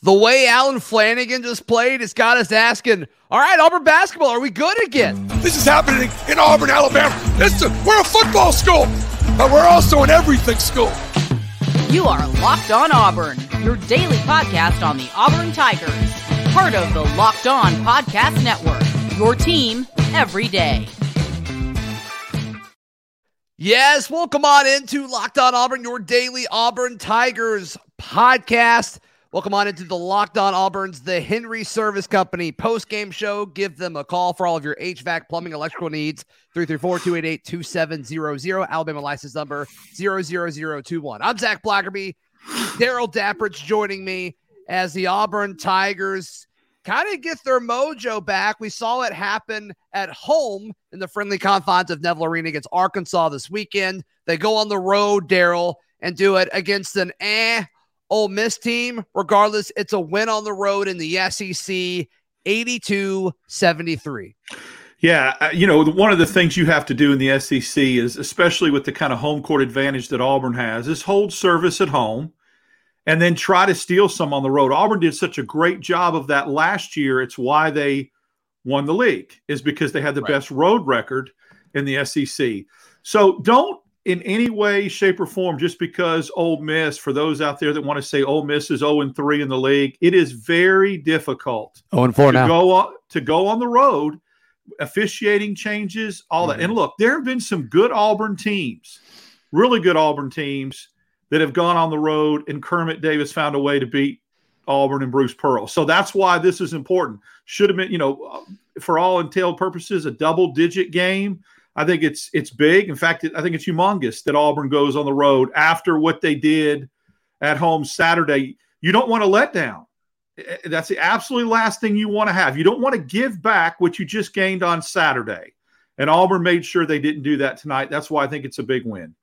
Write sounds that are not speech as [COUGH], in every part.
The way Allen Flanigan just played has got us asking, all right, Auburn basketball, are we good again? This is happening in Auburn, Alabama. Listen, we're a football school, but we're also an everything school. You are Locked On Auburn, your daily podcast on the Auburn Tigers, part of the Locked On Podcast Network, your team every day. Yes, welcome on into Locked On Auburn, your daily Auburn Tigers podcast. Welcome on into the Locked On Auburn's The Henry Service Company post game show. Give them a call for all of your HVAC, plumbing, electrical needs. 334 288 2700. Alabama license number 00021. I'm Zach Blackerby. Daryl Dapprich joining me as the Auburn Tigers kind of get their mojo back. We saw it happen at home in the friendly confines of Neville Arena against Arkansas this weekend. They go on the road, Daryl, and do it against an eh Ole Miss team, regardless, it's a win on the road in the SEC 82 73. Yeah, uh, you know, one of the things you have to do in the SEC is, especially with the kind of home court advantage that Auburn has, is hold service at home and then try to steal some on the road. Auburn did such a great job of that last year. It's why they won the league, is because they had the right. best road record in the SEC. So don't in any way, shape, or form just because Ole Miss, for those out there that want to say Ole Miss is 0 and 3 in the league, it is very difficult 0 and 4 to now. go on, to go on the road, officiating changes, all mm-hmm. that. And look, there have been some good Auburn teams, really good Auburn teams that have gone on the road, and Kermit Davis found a way to beat Auburn and Bruce Pearl. So that's why this is important. Should have been, you know, for all entailed purposes, a double digit game I think it's it's big. In fact, I think it's humongous that Auburn goes on the road after what they did at home Saturday. You don't want to let down. Eh, eh, that's the absolutely last thing you want to have. You don't want to give back what you just gained on Saturday. And Auburn made sure they didn't do that tonight. That's why I think it's a big win.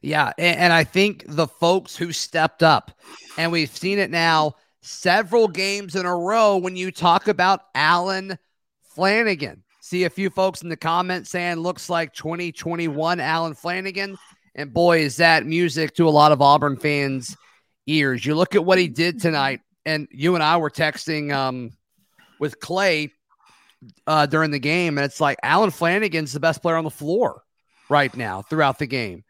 Yeah, and, and I think the folks who stepped up, and we've seen it now several games in a row when you talk about Allen Flanigan. See a few folks in the comments saying looks like 2021 Allen Flanigan. And boy, is that music to a lot of Auburn fans' ears. You look at what he did tonight, and you and I were texting um, with Clay uh, during the game, and it's like Allen Flanigan's the best player on the floor right now throughout the game.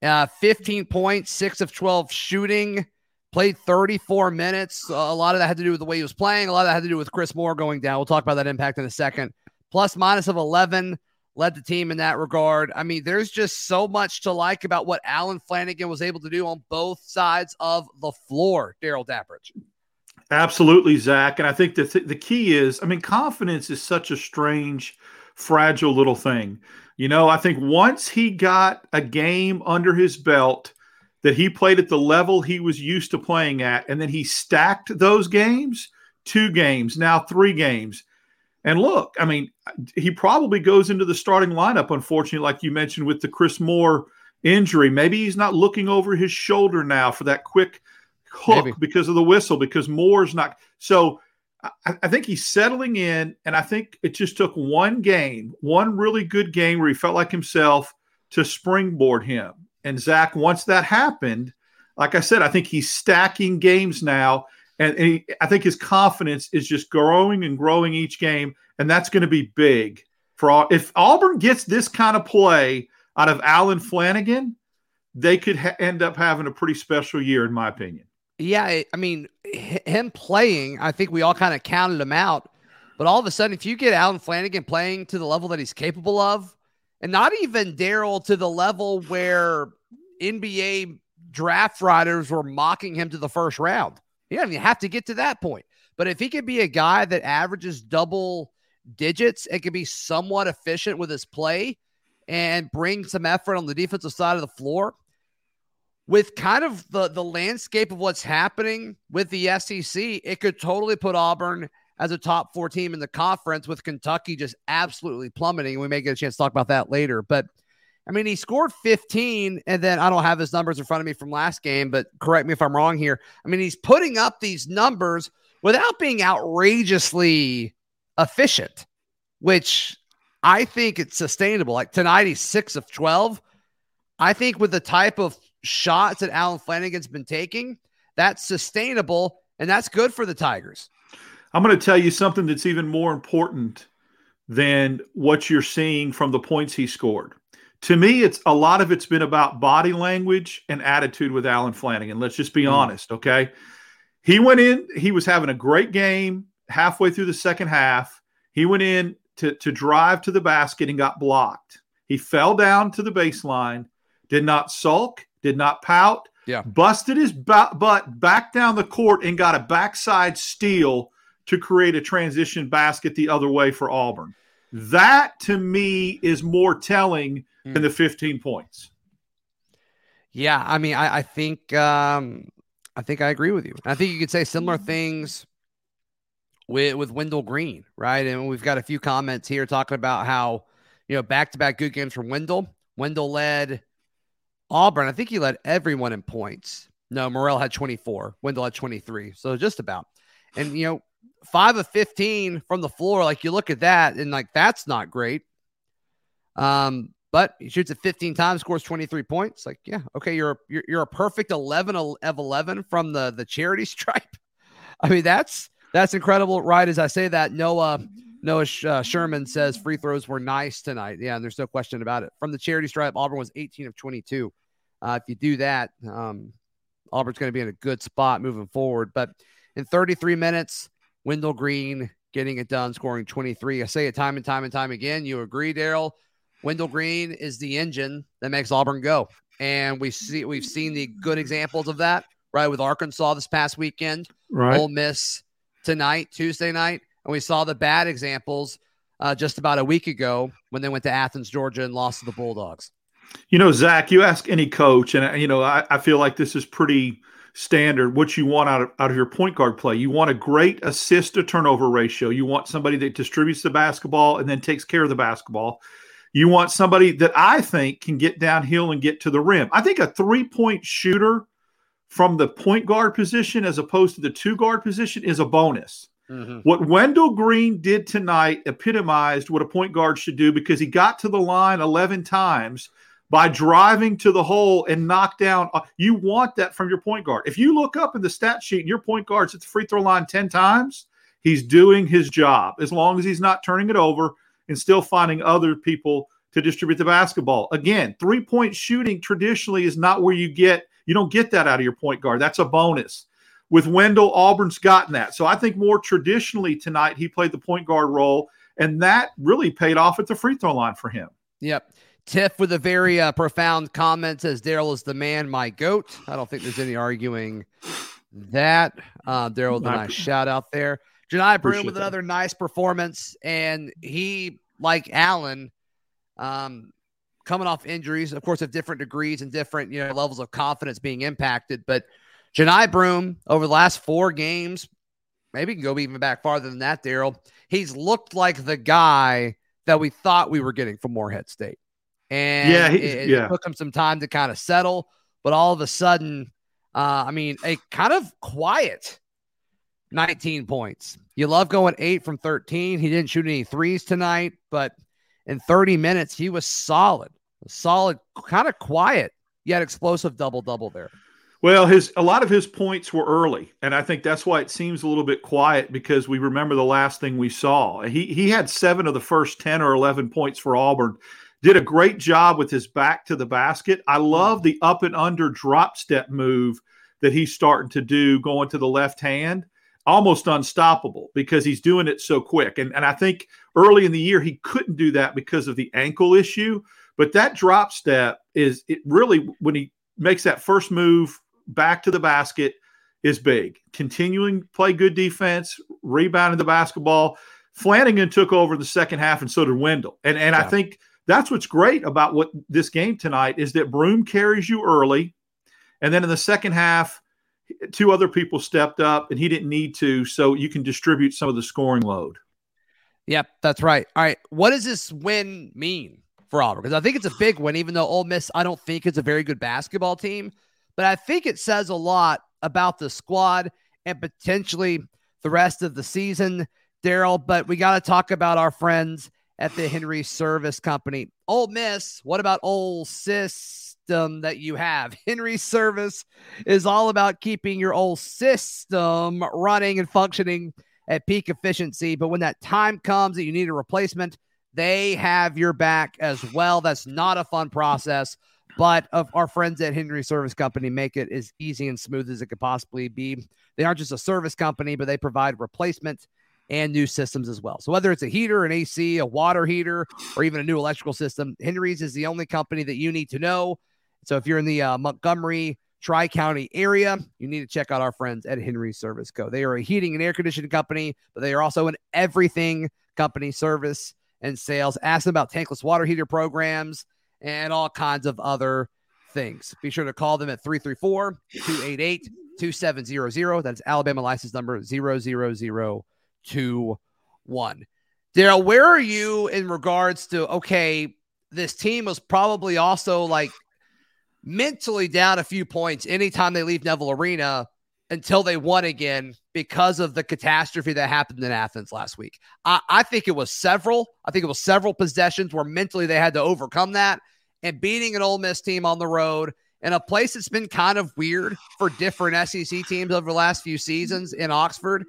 Uh, 15 points, six of 12 shooting, played 34 minutes. Uh, a lot of that had to do with the way he was playing. A lot of that had to do with Chris Moore going down. We'll talk about that impact in a second plus minus of 11 led the team in that regard. I mean, there's just so much to like about what Allen Flanigan was able to do on both sides of the floor, Daryl Dapprich. Absolutely, Zach. And I think the, th- the key is, I mean, confidence is such a strange, fragile little thing. You know, I think once he got a game under his belt that he played at the level he was used to playing at, and then he stacked those games, two games, now three games and look, I mean, he probably goes into the starting lineup, unfortunately, like you mentioned with the Chris Moore injury. Maybe he's not looking over his shoulder now for that quick hook Maybe. because of the whistle, because Moore's not. So I, I, think he's settling in. And I think it just took one game, one really good game where he felt like himself to springboard him. And Zach, once that happened, like I said, I think he's stacking games now and, and he, I think his confidence is just growing and growing each game, and that's going to be big for all. If Auburn gets this kind of play out of Allen Flanigan, they could ha- end up having a pretty special year, in my opinion. Yeah, I mean, him playing, I think we all kind of counted him out. But all of a sudden, if you get Allen Flanigan playing to the level that he's capable of, and not even Daryl to the level where NBA draft writers were mocking him to the first round. He doesn't even have to get to that point. But if he could be a guy that averages double digits and can be somewhat efficient with his play and bring some effort on the defensive side of the floor, with kind of the, the landscape of what's happening with the SEC, it could totally put Auburn as a top four team in the conference with Kentucky just absolutely plummeting. We may get a chance to talk about that later. But I mean, he scored 15, and then I don't have his numbers in front of me from last game, but correct me if I'm wrong here. I mean, he's putting up these numbers without being outrageously efficient, which I think it's sustainable. Like tonight, he's six of 12. I think with the type of shots that Allen Flanigan's been taking, that's sustainable. And that's good for the Tigers. I'm going to tell you something that's even more important than what you're seeing from the points he scored. To me, it's a lot of it's been about body language and attitude with Allen Flanigan. Let's just be mm. honest, okay? He went in, he was having a great game halfway through the second half. He went in to, to drive to the basket and got blocked. He fell down to the baseline, did not sulk, did not pout, yeah. busted his butt back down the court and got a backside steal to create a transition basket the other way for Auburn. That to me is more telling mm. than the 15 points. Yeah, I mean, I, I think um, I think I agree with you. I think you could say similar things with with Wendell Green, right? And we've got a few comments here talking about how you know back to back good games from Wendell. Wendell led Auburn. I think he led everyone in points. No, Murrell had 24. Wendell had 23. So just about. And you know, five of 15 from the floor. Like you look at that and like that's not great. Um, but he shoots it 15 times, scores 23 points. Like, yeah, okay, you're you're, you're a perfect 11 of 11 from the the charity [LAUGHS] stripe. I mean, that's that's incredible, right? As I say that, Noah Noah uh, Sherman says free throws were nice tonight. Yeah, and there's no question about it. From the charity stripe, Auburn was 18 of 22. Uh, if you do that, um, Auburn's going to be in a good spot moving forward. But in 33 minutes, Wendell Green getting it done, scoring 23. I say it time and time and time again. You agree, Daryl? Wendell Green is the engine that makes Auburn go, and we see we've seen the good examples of that, right? With Arkansas this past weekend, right? Ole Miss tonight, Tuesday night, and we saw the bad examples uh, just about a week ago when they went to Athens, Georgia, and lost to the Bulldogs. You know, Zach, you ask any coach, and you know, I, I feel like this is pretty standard what you want out of, out of your point guard play. You want a great assist to turnover ratio. You want somebody that distributes the basketball and then takes care of the basketball. You want somebody that I think can get downhill and get to the rim. I think a three point shooter from the point guard position as opposed to the two guard position is a bonus. Mm-hmm. What Wendell Green did tonight epitomized what a point guard should do because he got to the line 11 times by driving to the hole and knock down. You want that from your point guard. If you look up in the stat sheet and your point guard's at the free throw line 10 times, he's doing his job as long as he's not turning it over and still finding other people to distribute the basketball. Again, three point shooting traditionally is not where you get, you don't get that out of your point guard. That's a bonus. With Wendell, Auburn's gotten that. So I think more traditionally tonight, he played the point guard role, and that really paid off at the free throw line for him. Yep. Tiff with a very uh, profound comment says Daryl is the man, my goat. I don't think there's any arguing that. Uh, Daryl nice shout out there. Johni Broome with that. another nice performance, and he, like Allen, um, coming off injuries, of course, of different degrees and different you know levels of confidence being impacted. But Johni Broome over the last four games, maybe can go even back farther than that. Daryl, he's looked like the guy that we thought we were getting from Morehead State. And yeah, it, yeah. it took him some time to kind of settle. But all of a sudden, uh, I mean, a kind of quiet 19 points. You love going eight from 13. He didn't shoot any threes tonight, but in 30 minutes, he was solid, solid, kind of quiet, yet explosive double double there. Well, his a lot of his points were early, and I think that's why it seems a little bit quiet because we remember the last thing we saw. He he had seven of the first ten or eleven points for Auburn did a great job with his back to the basket. I love the up and under drop step move that he's starting to do going to the left hand. Almost unstoppable because he's doing it so quick. And, and I think early in the year, he couldn't do that because of the ankle issue. But that drop step is it really, when he makes that first move back to the basket, is big. Continuing to play good defense, rebounding the basketball. Flanigan took over the second half, and so did Wendell. And and yeah. I think that's what's great about what this game tonight is that Broome carries you early, and then in the second half, two other people stepped up, and he didn't need to, so you can distribute some of the scoring load. Yep, that's right. All right, what does this win mean for Auburn? Because I think it's a big win, even though Ole Miss I don't think it's a very good basketball team, but I think it says a lot about the squad and potentially the rest of the season, Daryl. But we got to talk about our friends at the Henry Service Company. Ole Miss, what about Ole Sis system that you have. [LAUGHS] Henry Service is all about keeping your old system running and functioning at peak efficiency. But when that time comes that you need a replacement, they have your back as well. That's not a fun process, but of our friends at Henry Service Company make it as easy and smooth as it could possibly be. They aren't just a service company, but they provide replacement and new systems as well. So whether it's a heater, an AC, a water heater, or even a new electrical system, Henry's is the only company that you need to know. So if you're in the uh, Montgomery Tri County area, you need to check out our friends at Henry Service Co. They are a heating and air conditioning company, but they are also an everything company service and sales. Ask them about tankless water heater programs and all kinds of other things. Be sure to call them at 334 288 2700. That's Alabama license number 000 two, one. Daryl, where are you in regards to okay? This team was probably also like mentally down a few points anytime they leave Neville Arena until they won again because of the catastrophe that happened in Athens last week. I, I, think it was several. I think it was several possessions where mentally they had to overcome that and beating an Ole Miss team on the road in a place that's been kind of weird for different SEC teams over the last few seasons in Oxford.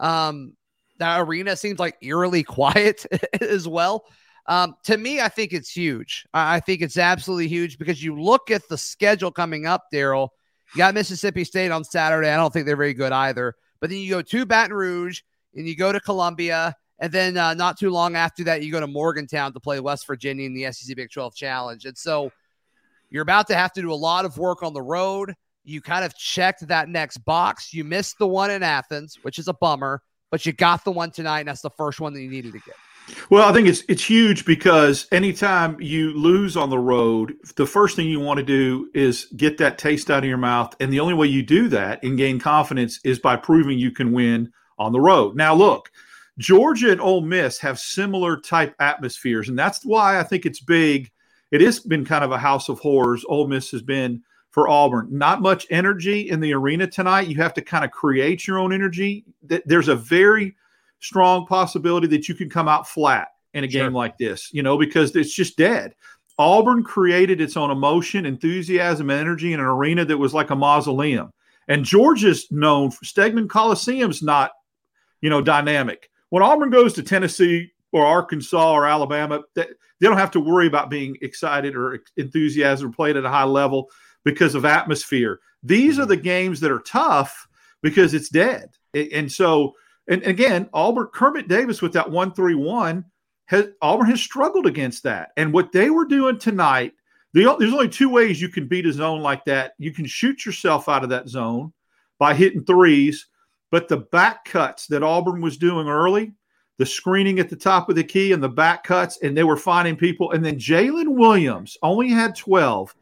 Um, the arena seems like eerily [LAUGHS] quiet as well. Um, to me, I think it's huge. I think it's absolutely huge because you look at the schedule coming up, Daryl. You got Mississippi State on Saturday. I don't think they're very good either. But then you go to Baton Rouge and you go to Columbia. And then uh, not too long after that, you go to Morgantown to play West Virginia in the SEC Big 12 Challenge. And so you're about to have to do a lot of work on the road. You kind of checked that next box. You missed the one in Athens, which is a bummer but you got the one tonight, and that's the first one that you needed to get. Well, I think it's it's huge because anytime you lose on the road, the first thing you want to do is get that taste out of your mouth, and the only way you do that and gain confidence is by proving you can win on the road. Now, look, Georgia and Ole Miss have similar type atmospheres, and that's why I think it's big. It has been kind of a house of horrors. Ole Miss has been for Auburn. Not much energy in the arena tonight. You have to kind of create your own energy. There's a very strong possibility that you can come out flat in a game sure. like this, you know, because it's just dead. Auburn created its own emotion, enthusiasm, energy in an arena that was like a mausoleum. And Georgia's known for Stegeman Coliseum's not, you know, dynamic. When Auburn goes to Tennessee or Arkansas or Alabama, they, they don't have to worry about being excited or enthusiasm or played at a high level because of atmosphere. These are mm-hmm. the games that are tough because it's dead. And so, and again, Auburn Kermit Davis with that one three one has Auburn has struggled against that. And what they were doing tonight, the, there's only two ways you can beat a zone like that. You can shoot yourself out of that zone by hitting threes, but the back cuts that Auburn was doing early, the screening at the top of the key and the back cuts, and they were finding people. And then Jaylin Williams only had 12.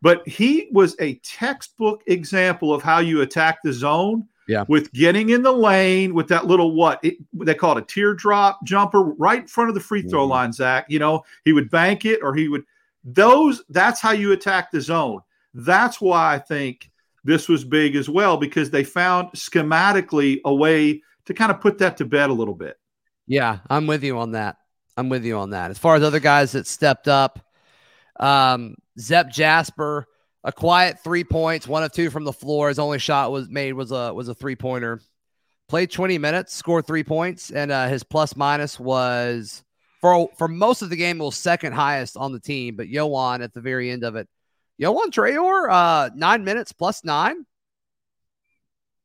But he was a textbook example of how you attack the zone. Yeah. With getting in the lane with that little what it, they call it a teardrop jumper right in front of the free throw mm-hmm. line, Zach. You know, he would bank it or he would those that's how you attack the zone. That's why I think this was big as well, because they found schematically a way to kind of put that to bed a little bit. Yeah, I'm with you on that. I'm with you on that. As far as other guys that stepped up, um, Zep Jasper, a quiet three points, one of two from the floor. His only shot was made was a was a three pointer. Played 20 minutes, scored three points, and uh, his plus minus was for for most of the game it was second highest on the team. But Yohan at the very end of it, Yohan Traore, uh, nine minutes plus nine.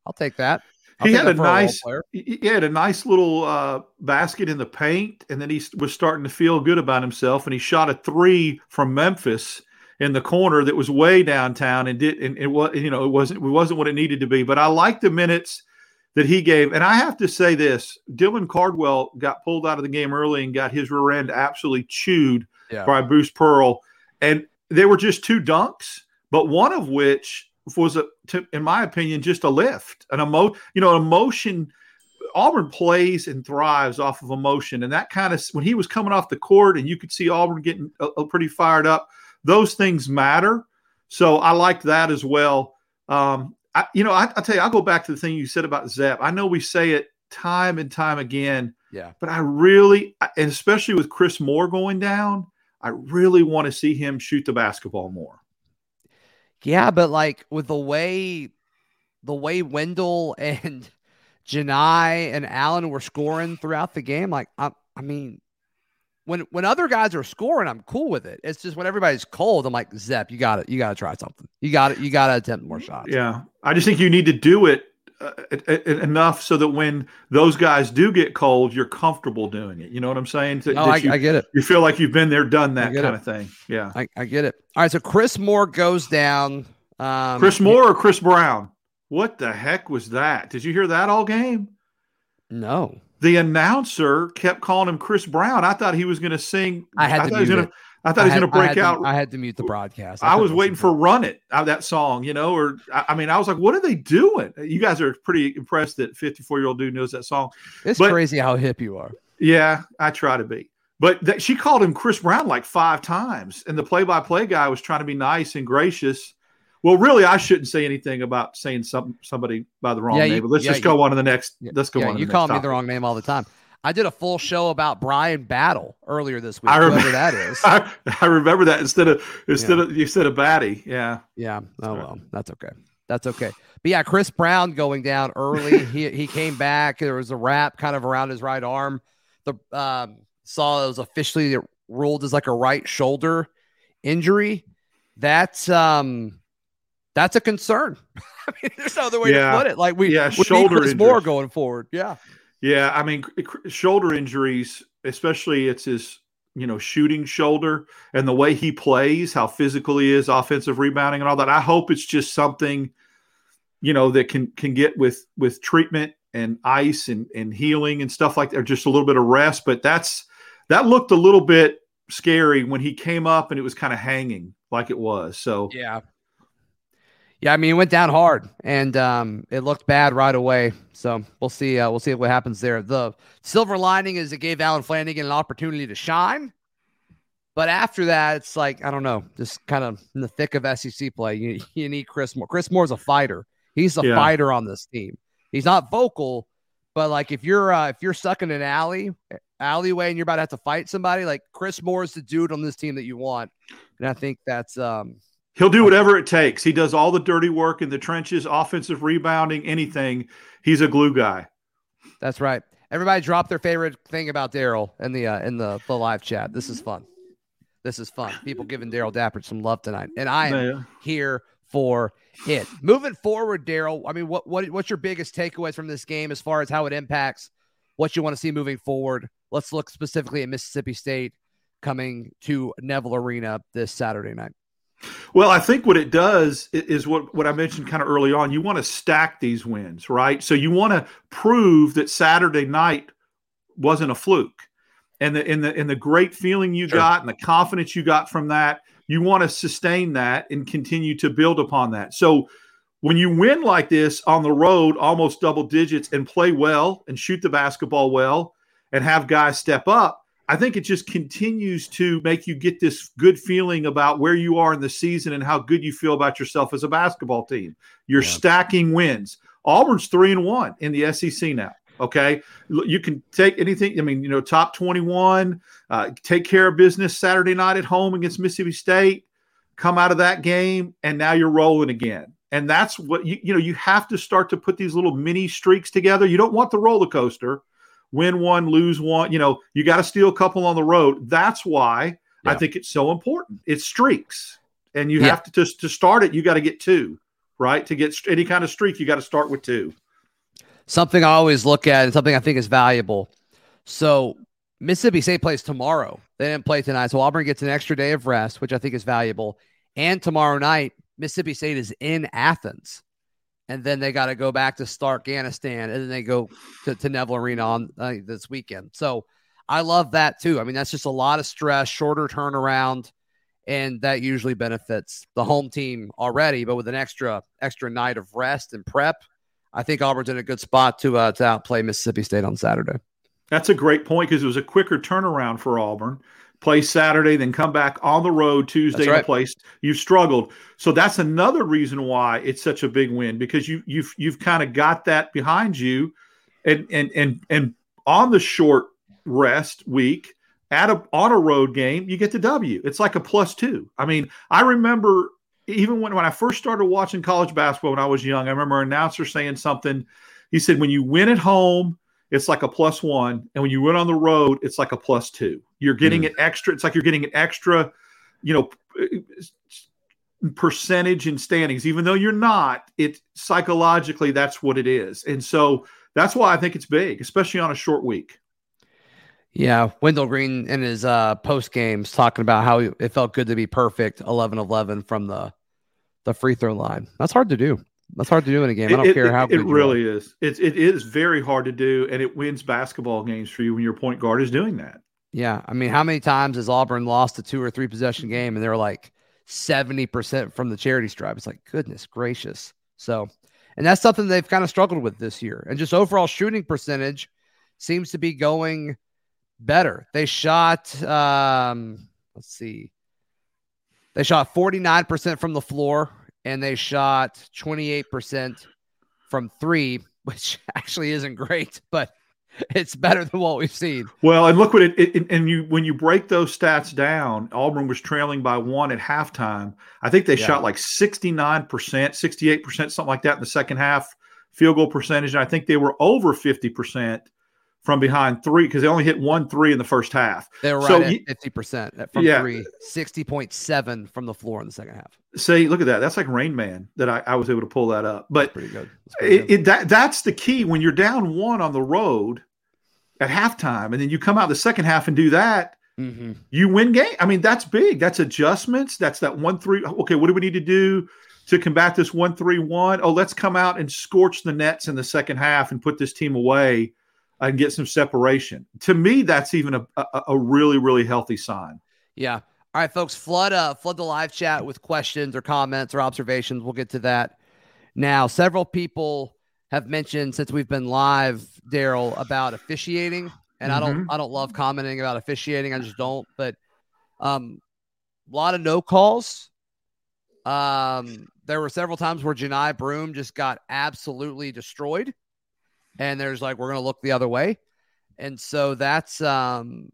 I'll take that. I'll he had a nice, a he had a nice little uh, basket in the paint, and then he was starting to feel good about himself, and he shot a three from Memphis in the corner that was way downtown, and did and it was you know it wasn't it wasn't what it needed to be, but I like the minutes that he gave, and I have to say this: Dylan Cardwell got pulled out of the game early and got his rear end absolutely chewed yeah. by Bruce Pearl, and they were just two dunks, but one of which was a, to, in my opinion, just a lift, an emo, you know, emotion. Auburn plays and thrives off of emotion, and that kind of when he was coming off the court, and you could see Auburn getting a, a pretty fired up. Those things matter, so I like that as well. Um, I, you know, I, I tell you, I'll go back to the thing you said about Zep. I know we say it time and time again, yeah, but I really, and especially with Chris Moore going down, I really want to see him shoot the basketball more. Yeah, but like with the way the way Wendell [LAUGHS] and Johni and Allen were scoring throughout the game, like I, I mean, when when other guys are scoring, I'm cool with it. It's just when everybody's cold, I'm like, Zep, you got it. You got to try something. You got it. You got to attempt more shots. Yeah, I just think you need to do it uh, enough so that when those guys do get cold, you're comfortable doing it. You know what I'm saying? To, no, I, you, I, get it. You feel like you've been there, done that kind it. of thing. Yeah, I, I, get it. All right, so Chris Moore goes down. Um, Chris Moore or Chris Brown? What the heck was that? Did you hear that all game? No the announcer kept calling him Chris Brown. I thought he was going to sing. I had I to mute gonna, it. I thought he was going to break out. To, I had to mute the broadcast. I, I was waiting for "Run It" uh, that song, you know, or I mean, I was like, "What are they doing?" You guys are pretty impressed that fifty-four-year-old dude knows that song. It's but, crazy how hip you are. Yeah, I try to be. But that, she called him Chris Brown like five times, and the play-by-play guy was trying to be nice and gracious well, really, I shouldn't say anything about saying some somebody by the wrong yeah, you, name. But let's yeah, just go you, on to the next. Let's go yeah, on. you call me topic. the wrong name all the time. I did a full show about Brian Battle earlier this week. I remember that is. [LAUGHS] I, I, remember that instead of instead of you said a Batty. Yeah. Yeah. Oh well, that's okay. That's okay. But yeah, Chris Brown going down early. [LAUGHS] he he came back. There was a wrap kind of around his right arm. The um, saw it was officially ruled as like a right shoulder injury. That's um that's a concern. [LAUGHS] I mean, there's no other way yeah. to put it. Like we, yeah, we shoulder need Moore going forward. Yeah. Yeah, I mean, shoulder injuries, especially it's his, you know, shooting shoulder and the way he plays, how physical he is, offensive rebounding and all that. I hope it's just something, you know, that can can get with with treatment and ice and and healing and stuff like that, or just a little bit of rest. But that's that looked a little bit scary when he came up and it was kind of hanging like it was. So yeah, yeah, I mean, it went down hard, and um, it looked bad right away. So we'll see. Uh, we'll see what happens there. The silver lining is it gave Allen Flanigan an opportunity to shine, but after that, it's like I don't know, just kind of in the thick of SEC play. You, you need Chris Moore. Chris Moore's a fighter. He's a yeah. fighter on this team. He's not vocal, but like if you're uh, if you're stuck in an alley alleyway and you're about to have to fight somebody, like Chris Moore is the dude on this team that you want, and I think that's um He'll do whatever it takes. He does all the dirty work in the trenches, offensive rebounding, anything. He's a glue guy. That's right. Everybody drop their favorite thing about Daryl in the uh, in the, the live chat. This is fun. This is fun. People giving Daryl Dapprich some love tonight, and I am yeah. here for it. Moving forward, Daryl. I mean, what what what's your biggest takeaways from this game as far as how it impacts what you want to see moving forward? Let's look specifically at Mississippi State coming to Neville Arena this Saturday night. Well, I think what it does is what, what I mentioned kind of early on. You want to stack these wins, right? So you want to prove that Saturday night wasn't a fluke. And the in the in the great feeling you sure. got and the confidence you got from that, you want to sustain that and continue to build upon that. So when you win like this on the road, almost double digits, and play well and shoot the basketball well and have guys step up, I think it just continues to make you get this good feeling about where you are in the season and how good you feel about yourself as a basketball team. You're yeah. stacking wins. Auburn's three and one in the SEC now. Okay, you can take anything. I mean, you know, top twenty-one. Uh, take care of business Saturday night at home against Mississippi State. Come out of that game, and now you're rolling again. And that's what you you know. You have to start to put these little mini streaks together. You don't want the roller coaster win one, lose one. You know, you got to steal a couple on the road. That's why yeah. I think it's so important. It's streaks, and you yeah. have to just to start it. You got to get two, right? To get any kind of streak, you got to start with two. Something I always look at, and something I think is valuable. So Mississippi State plays tomorrow. They didn't play tonight, so Auburn gets an extra day of rest, which I think is valuable. And tomorrow night, Mississippi State is in Athens and then they got to go back to Starkganistan, and then they go to, to Neville Arena on uh, this weekend. So I love that too. I mean, that's just a lot of stress, shorter turnaround, and that usually benefits the home team already. But with an extra extra night of rest and prep, I think Auburn's in a good spot to uh, to outplay Mississippi State on Saturday. That's a great point because it was a quicker turnaround for Auburn play Saturday, then come back on the road Tuesday right. to play. You've struggled, so that's another reason why it's such a big win because you you've you've kind of got that behind you, and and and and on the short rest week at a on a road game you get the W. It's like a plus two. I mean, I remember even when, when I first started watching college basketball when I was young, I remember an announcer saying something. He said, when you win at home, it's like a plus one. And when you win on the road, it's like a plus two. You're getting mm. an extra, it's like you're getting an extra, you know, percentage in standings, even though you're not, it psychologically that's what it is. And so that's why I think it's big, especially on a short week. Yeah, Wendell Green in his uh, post games talking about how it felt good to be perfect 11-11 from the the free throw line. That's hard to do. That's hard to do in a game. I don't it, care how it, it really are. is. It it is very hard to do, and it wins basketball games for you when your point guard is doing that. Yeah, I mean, how many times has Auburn lost a two or three possession game, and they're like seventy percent from the charity stripe? It's like goodness gracious. So, and that's something they've kind of struggled with this year, and just overall shooting percentage seems to be going better. They shot, um, let's see, they shot 49% from the floor and they shot 28% from three, [LAUGHS] which actually isn't great, but it's better than what we've seen. Well, and look what it, it, and you when you break those stats down, Auburn was trailing by one at halftime. I think they yeah. shot like 69%, 68%, something like that in the second half field goal percentage. And I think they were over 50% from behind three because they only hit one three in the first half. They were right so at fifty percent from yeah. three, 60.7 from the floor in the second half. See, look at that. That's like Rain Man that I, I was able to pull that up. But pretty good. Pretty it, good. It, that that's the key when you're down one on the road at halftime, and then you come out the second half and do that. Mm-hmm. You win game. I mean, that's big. That's adjustments. That's that one three. Okay, what do we need to do to combat this one three one? Oh, let's come out and scorch the nets in the second half and put this team away and get some separation. To me, that's even a, a, a really, really healthy sign. Yeah. All right, folks, flood uh flood the live chat with questions or comments or observations. We'll get to that now. Several people have mentioned since we've been live, Daryl, about officiating. And mm-hmm. I don't mm-hmm. I don't love commenting about officiating. I just don't. But um a lot of no calls. Um, there were several times where Johni Broome just got absolutely destroyed and there's like we're going to look the other way. And so that's um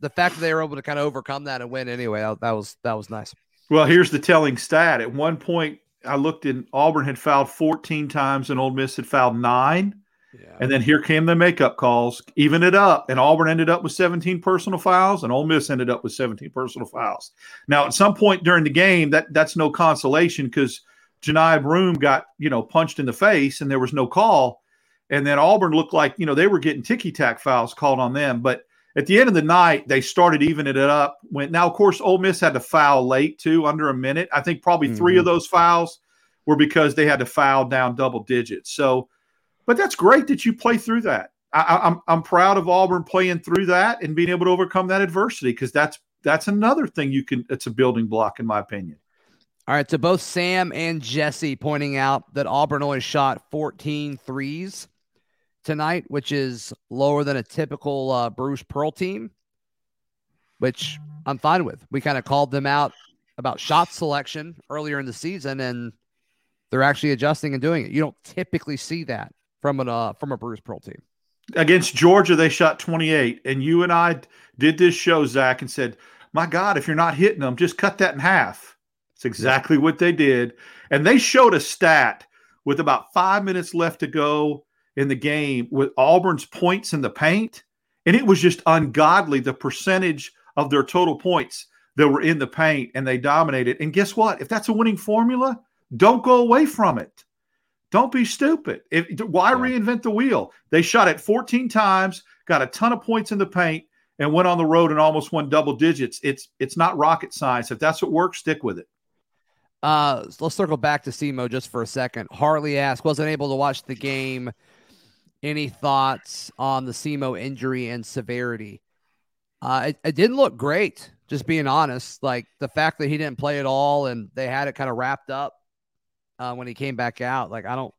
the fact that they were able to kind of overcome that and win anyway that, that was that was nice. Well here's the telling stat. At one point i looked in auburn had fouled 14 times and Ole miss had fouled nine. Yeah. and then here came the makeup calls even it up and auburn ended up with 17 personal fouls and Ole miss ended up with 17 personal fouls. Now at some point during the game that that's no consolation because Johni Broome got you know punched in the face and there was no call and then Auburn looked like, you know, they were getting ticky tack fouls called on them. But at the end of the night, they started evening it up. When now, of course, Ole Miss had to foul late too, under a minute. I think probably mm-hmm. three of those fouls were because they had to foul down double digits. So, but that's great that you play through that. I, am I'm, I'm proud of Auburn playing through that and being able to overcome that adversity because that's that's another thing you can. It's a building block, in my opinion. All right, so both Sam and Jesse pointing out that Auburn only shot 14 threes tonight, which is lower than a typical uh, Bruce Pearl team, which I'm fine with. We kind of called them out about shot selection earlier in the season, and they're actually adjusting and doing it. You don't typically see that from an uh, from a Bruce Pearl team. Against Georgia, they shot 28, and you and I did this show, Zach, and said, "My God, if you're not hitting them, just cut that in half." It's exactly what they did, and they showed a stat with about five minutes left to go in the game with Auburn's points in the paint, and it was just ungodly the percentage of their total points that were in the paint, and they dominated. And guess what? If that's a winning formula, don't go away from it. Don't be stupid. If why yeah. reinvent the wheel? They shot it 14 times, got a ton of points in the paint, and went on the road and almost won double digits. It's it's not rocket science. If that's what works, stick with it. Uh, let's circle back to SEMO just for a second. Harley asked, wasn't able to watch the game any thoughts on the SEMO injury and severity? Uh, it, it, didn't look great, just being honest. Like the fact that he didn't play at all and they had it kind of wrapped up uh, when he came back out. Like, I don't,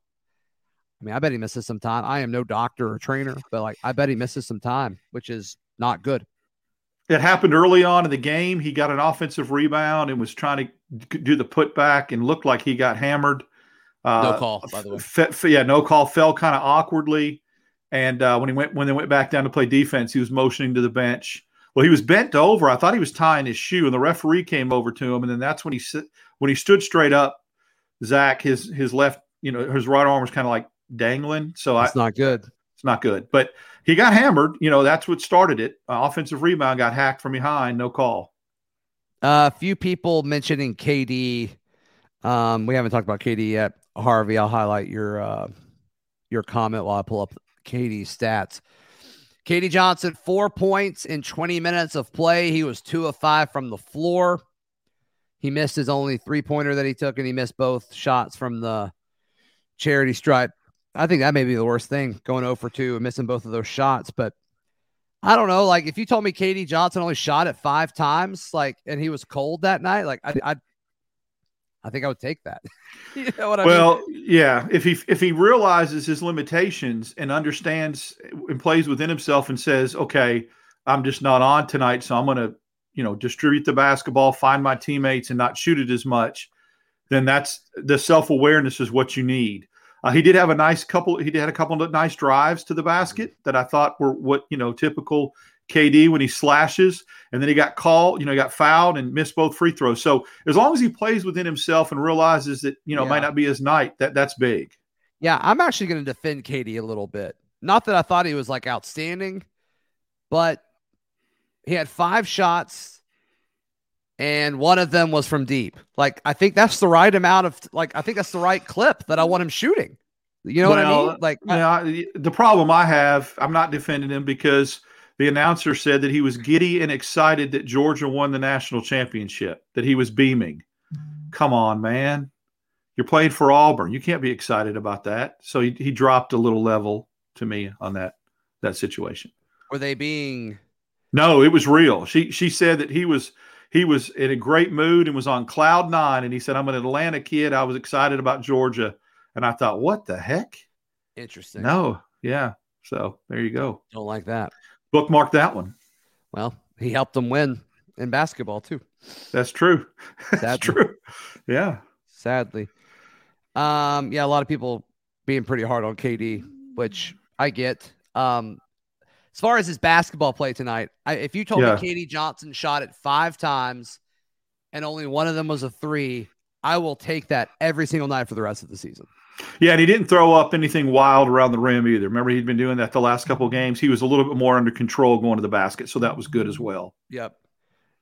I mean, I bet he misses some time. I am no doctor or trainer, but like, I bet he misses some time, which is not good. It happened early on in the game. He got an offensive rebound and was trying to do the putback and looked like he got hammered. Uh, no call, by the way. F- f- yeah, no call. Fell kind of awkwardly, and uh, when he went when they went back down to play defense, he was motioning to the bench. Well, he was bent over. I thought he was tying his shoe, and the referee came over to him, and then that's when he when he stood straight up. Zach, his his left, you know, his right arm was kind of like dangling. So it's I, not good. It's not good. But he got hammered. You know, that's what started it. Uh, offensive rebound got hacked from behind. No call. Uh, a uh, few people mentioning KD. Um, we haven't talked about KD yet. Harvey, I'll highlight your uh, your comment while I pull up KD's stats. KD Johnson, four points in 20 minutes of play. He was two of five from the floor. He missed his only three pointer that he took, and he missed both shots from the charity stripe. I think that may be the worst thing going 0 for 2 and missing both of those shots. But I don't know. Like, if you told me KD Johnson only shot it five times, like, and he was cold that night, like, I, I, I think I would take that. [LAUGHS] you know what I well, mean? yeah. If he if he realizes his limitations and understands and plays within himself and says, "Okay, I'm just not on tonight, so I'm going to, you know, distribute the basketball, find my teammates, and not shoot it as much," then that's the self awareness is what you need. Uh, he did have a nice couple. He had a couple of nice drives to the basket that I thought were what you know typical KD when he slashes, and then he got called. You know, he got fouled and missed both free throws. So as long as he plays within himself and realizes that you know yeah. might not be his night, that that's big. Yeah, I'm actually going to defend KD a little bit. Not that I thought he was like outstanding, but he had five shots and one of them was from deep. Like I think that's the right amount of like I think that's the right clip that I want him shooting. You know well, what I mean? Like yeah, I, the problem I have, I'm not defending him because the announcer said that he was giddy and excited that Georgia won the national championship, that he was beaming. Come on, man. You're playing for Auburn. You can't be excited about that. So he, he dropped a little level to me on that that situation. Were they being No, it was real. She she said that he was he was in a great mood and was on cloud nine. And he said, I'm an Atlanta kid. I was excited about Georgia. And I thought, what the heck? Interesting. No. Yeah. So there you go. Don't like that. Bookmark that one. Well, he helped them win in basketball too. That's true. [LAUGHS] That's true. Yeah. Sadly. Um, yeah, a lot of people being pretty hard on KD, which I get. Um, as far as his basketball play tonight, I, if you told yeah. me KD Johnson shot it five times and only one of them was a three, I will take that every single night for the rest of the season. Yeah, and he didn't throw up anything wild around the rim either. Remember, he'd been doing that the last couple of games. He was a little bit more under control going to the basket, so that was good as well. Yep,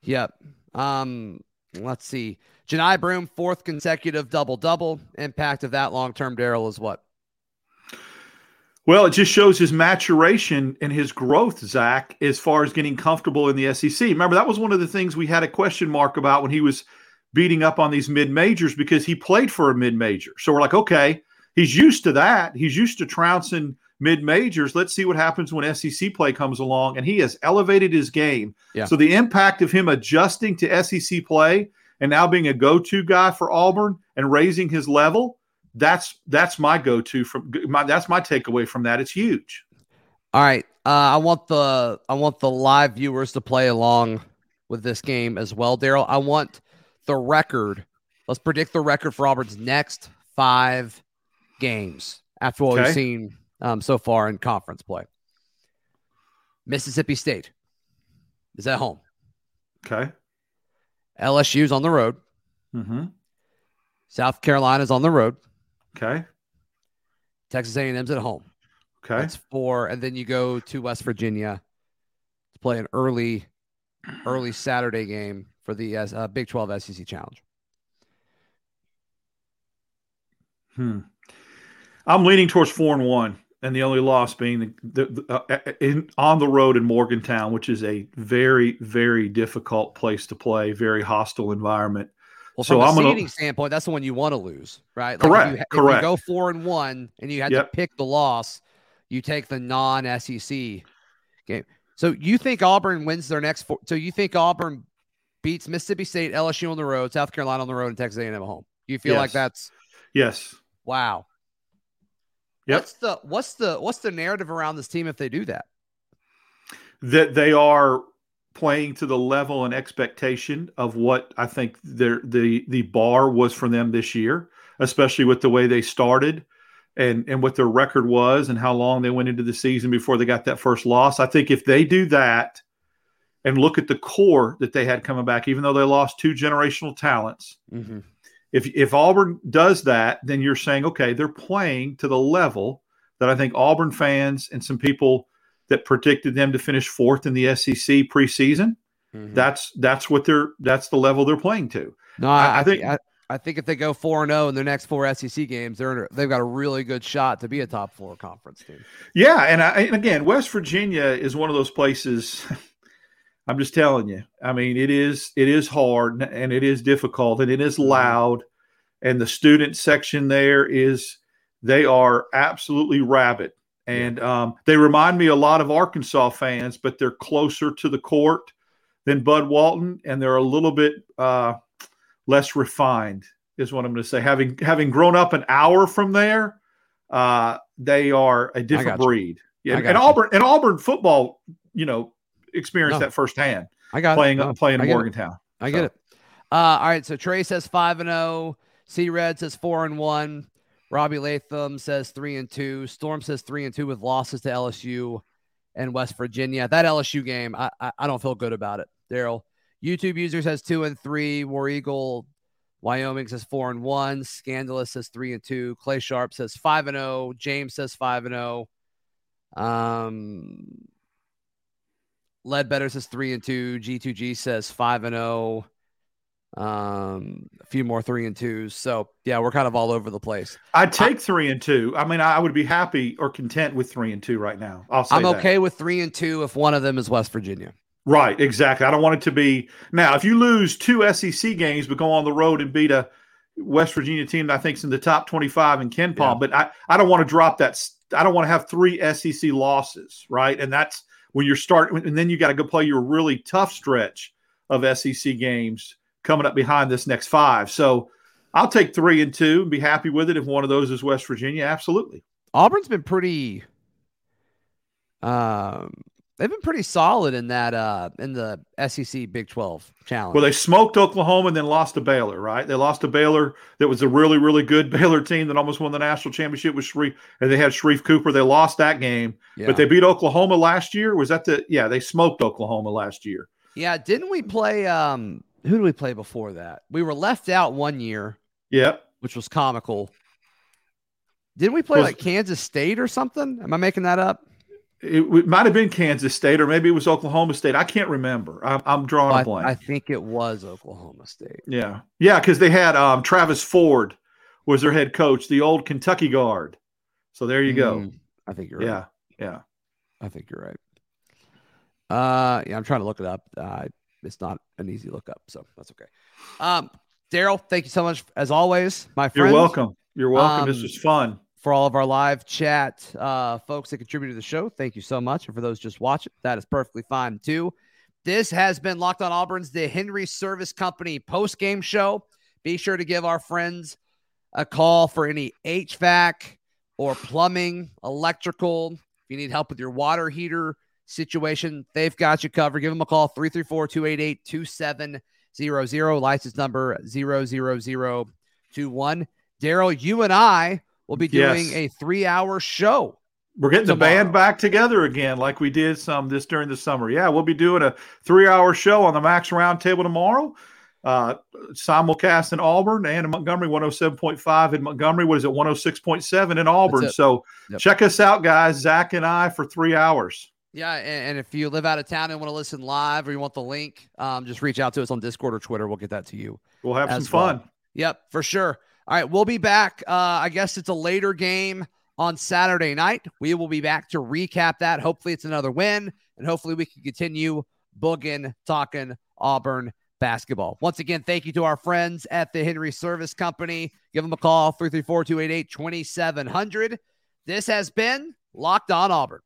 yep. Um, let's see. Johni Broome, fourth consecutive double double. Impact of that long term, Daryl, is what? Well, it just shows his maturation and his growth, Zach, as far as getting comfortable in the SEC. Remember, that was one of the things we had a question mark about when he was beating up on these mid majors because he played for a mid major. So we're like, okay, he's used to that. He's used to trouncing mid majors. Let's see what happens when SEC play comes along. And he has elevated his game. Yeah. So the impact of him adjusting to SEC play and now being a go to guy for Auburn and raising his level that's that's my go-to from my that's my takeaway from that. It's huge. All right. Uh, I want the I want the live viewers to play along with this game as well, Daryl. I want the record. Let's predict the record for Auburn's next five games after what okay. we've seen um, so far in conference play. Mississippi State is at home. Okay. LSU's on the road. Mm-hmm. South Carolina's on the road. Okay. Texas A&M's at home. Okay. That's four, and then you go to West Virginia to play an early, early Saturday game for the uh, Big Twelve SEC Challenge. Hmm. I'm leaning towards four and one, and the only loss being the, the, the uh, in, on the road in Morgantown, which is a very, very difficult place to play, very hostile environment. Well, from so a I'm seeding gonna, standpoint, that's the one you want to lose, right? Like correct. If you, correct. If you go four and one, and you had yep. to pick the loss, you take the non-SEC game. So you think Auburn wins their next four? So you think Auburn beats Mississippi State, LSU on the road, South Carolina on the road, and Texas A&M at home? You feel yes. like that's yes. Wow. Yep. What's the what's the what's the narrative around this team if they do that? That they are playing to the level and expectation of what I think their the the bar was for them this year, especially with the way they started and and what their record was and how long they went into the season before they got that first loss. I think if they do that, and look at the core that they had coming back, even though they lost two generational talents. Mm-hmm. If if Auburn does that, then you're saying, okay, they're playing to the level that I think Auburn fans and some people that predicted them to finish fourth in the SEC preseason. Mm-hmm. That's that's what they're that's the level they're playing to. No, I, I think I, I, think if they go four and zero oh in their next four SEC games, they're they've got a really good shot to be a top four conference team. Yeah, and, I, and again, West Virginia is one of those places. [LAUGHS] I'm just telling you. I mean, it is it is hard and it is difficult and it is mm-hmm. loud, and the student section there is they are absolutely rabid. And um, they remind me a lot of Arkansas fans, but they're closer to the court than Bud Walton, and they're a little bit uh, less refined, is what I'm going to say. Having having grown up an hour from there, uh, they are a different breed. Yeah, and, Auburn and Auburn football, you know, experienced no. that firsthand. I got playing no, playing in Morgantown. It. I get it. Uh, all right, so Trey says five and zero. Oh. C Red says four and one. Robbie Latham says three and two. Storm says three and two with losses to LSU and West Virginia. That LSU game, I I, I don't feel good about it. Daryl. YouTube user says two and three. War Eagle, Wyoming says four and one. Scandalous says three and two. Clay Sharp says five and zero. Oh. James says five and zero. Oh. Um, Ledbetter says three and two. G2G says five and zero. Um, a few more three and twos. So yeah, we're kind of all over the place. I'd take I, three and two. I mean, I would be happy or content with three and two right now. I'll I'm that. okay with three and two if one of them is West Virginia. Right, exactly. I don't want it to be now. If you lose two SEC games but go on the road and beat a West Virginia team that I think is in the top twenty-five in KenPom, yeah. but I, I don't want to drop that. I don't want to have three SEC losses, right? And that's when you're starting, and then you got to go play your really tough stretch of SEC games coming up behind this next five. So I'll take three and two and be happy with it if one of those is West Virginia. Absolutely. Auburn's been pretty um they've been pretty solid in that uh in the SEC Big 12 challenge. Well, they smoked Oklahoma and then lost to Baylor, right? They lost to Baylor that was a really really good [LAUGHS] Baylor team that almost won the national championship with Sharife and they had Sharife Cooper. They lost that game. Yeah. But they beat Oklahoma last year. Was that the Yeah, they smoked Oklahoma last year. Yeah, didn't we play um who did we play before that? We were left out one year. Yep. Which was comical. Didn't we play was, like Kansas State or something? Am I making that up? It, it, might have been Kansas State or maybe it was Oklahoma State. I can't remember. I'm, I'm drawing well, a blank. I, I, think it was Oklahoma State. Yeah. Yeah. Cause they had um, Travis Ford was their head coach, the old Kentucky guard. So there you go. Mm, I think you're yeah, right. Yeah. Yeah. I think you're right. Uh, yeah, I'm trying to look it up. Uh, it's not an easy look up, so that's okay. Um, Daryl, thank you so much as always, my friend. You're welcome. You're welcome. Um, this was fun. For all of our live chat uh, folks that contribute to the show, thank you so much. And for those just watching, that is perfectly fine too. This has been Locked on Auburn's The Henry Service Company post game show. Be sure to give our friends a call for any HVAC or plumbing, electrical. If you need help with your water heater, situation, they've got you covered. Give them a call 334 288 2700, license number 00021. Daryl, you and I will be doing yes. a three hour show. We're getting tomorrow. the band back together again, like we did some this during the summer. Yeah, we'll be doing a three hour show on the Max Roundtable tomorrow. Uh, simulcast in Auburn and in Montgomery, 107.5 in Montgomery. What is it, 106.7 in Auburn? So yep. check us out, guys. Zach and I for three hours. Yeah, and, and, if you live out of town and want to listen live or you want the link, um, just reach out to us on Discord or Twitter. We'll get that to you. We'll have some fun. Well. Yep, for sure. All right, we'll be back. Uh, I guess it's a later game on Saturday night. We will be back to recap that. Hopefully, it's another win, and hopefully, we can continue booging, talking Auburn basketball. Once again, thank you to our friends at the Henry Service Company. Give them a call 334 288 2700. This has been Locked On Auburn.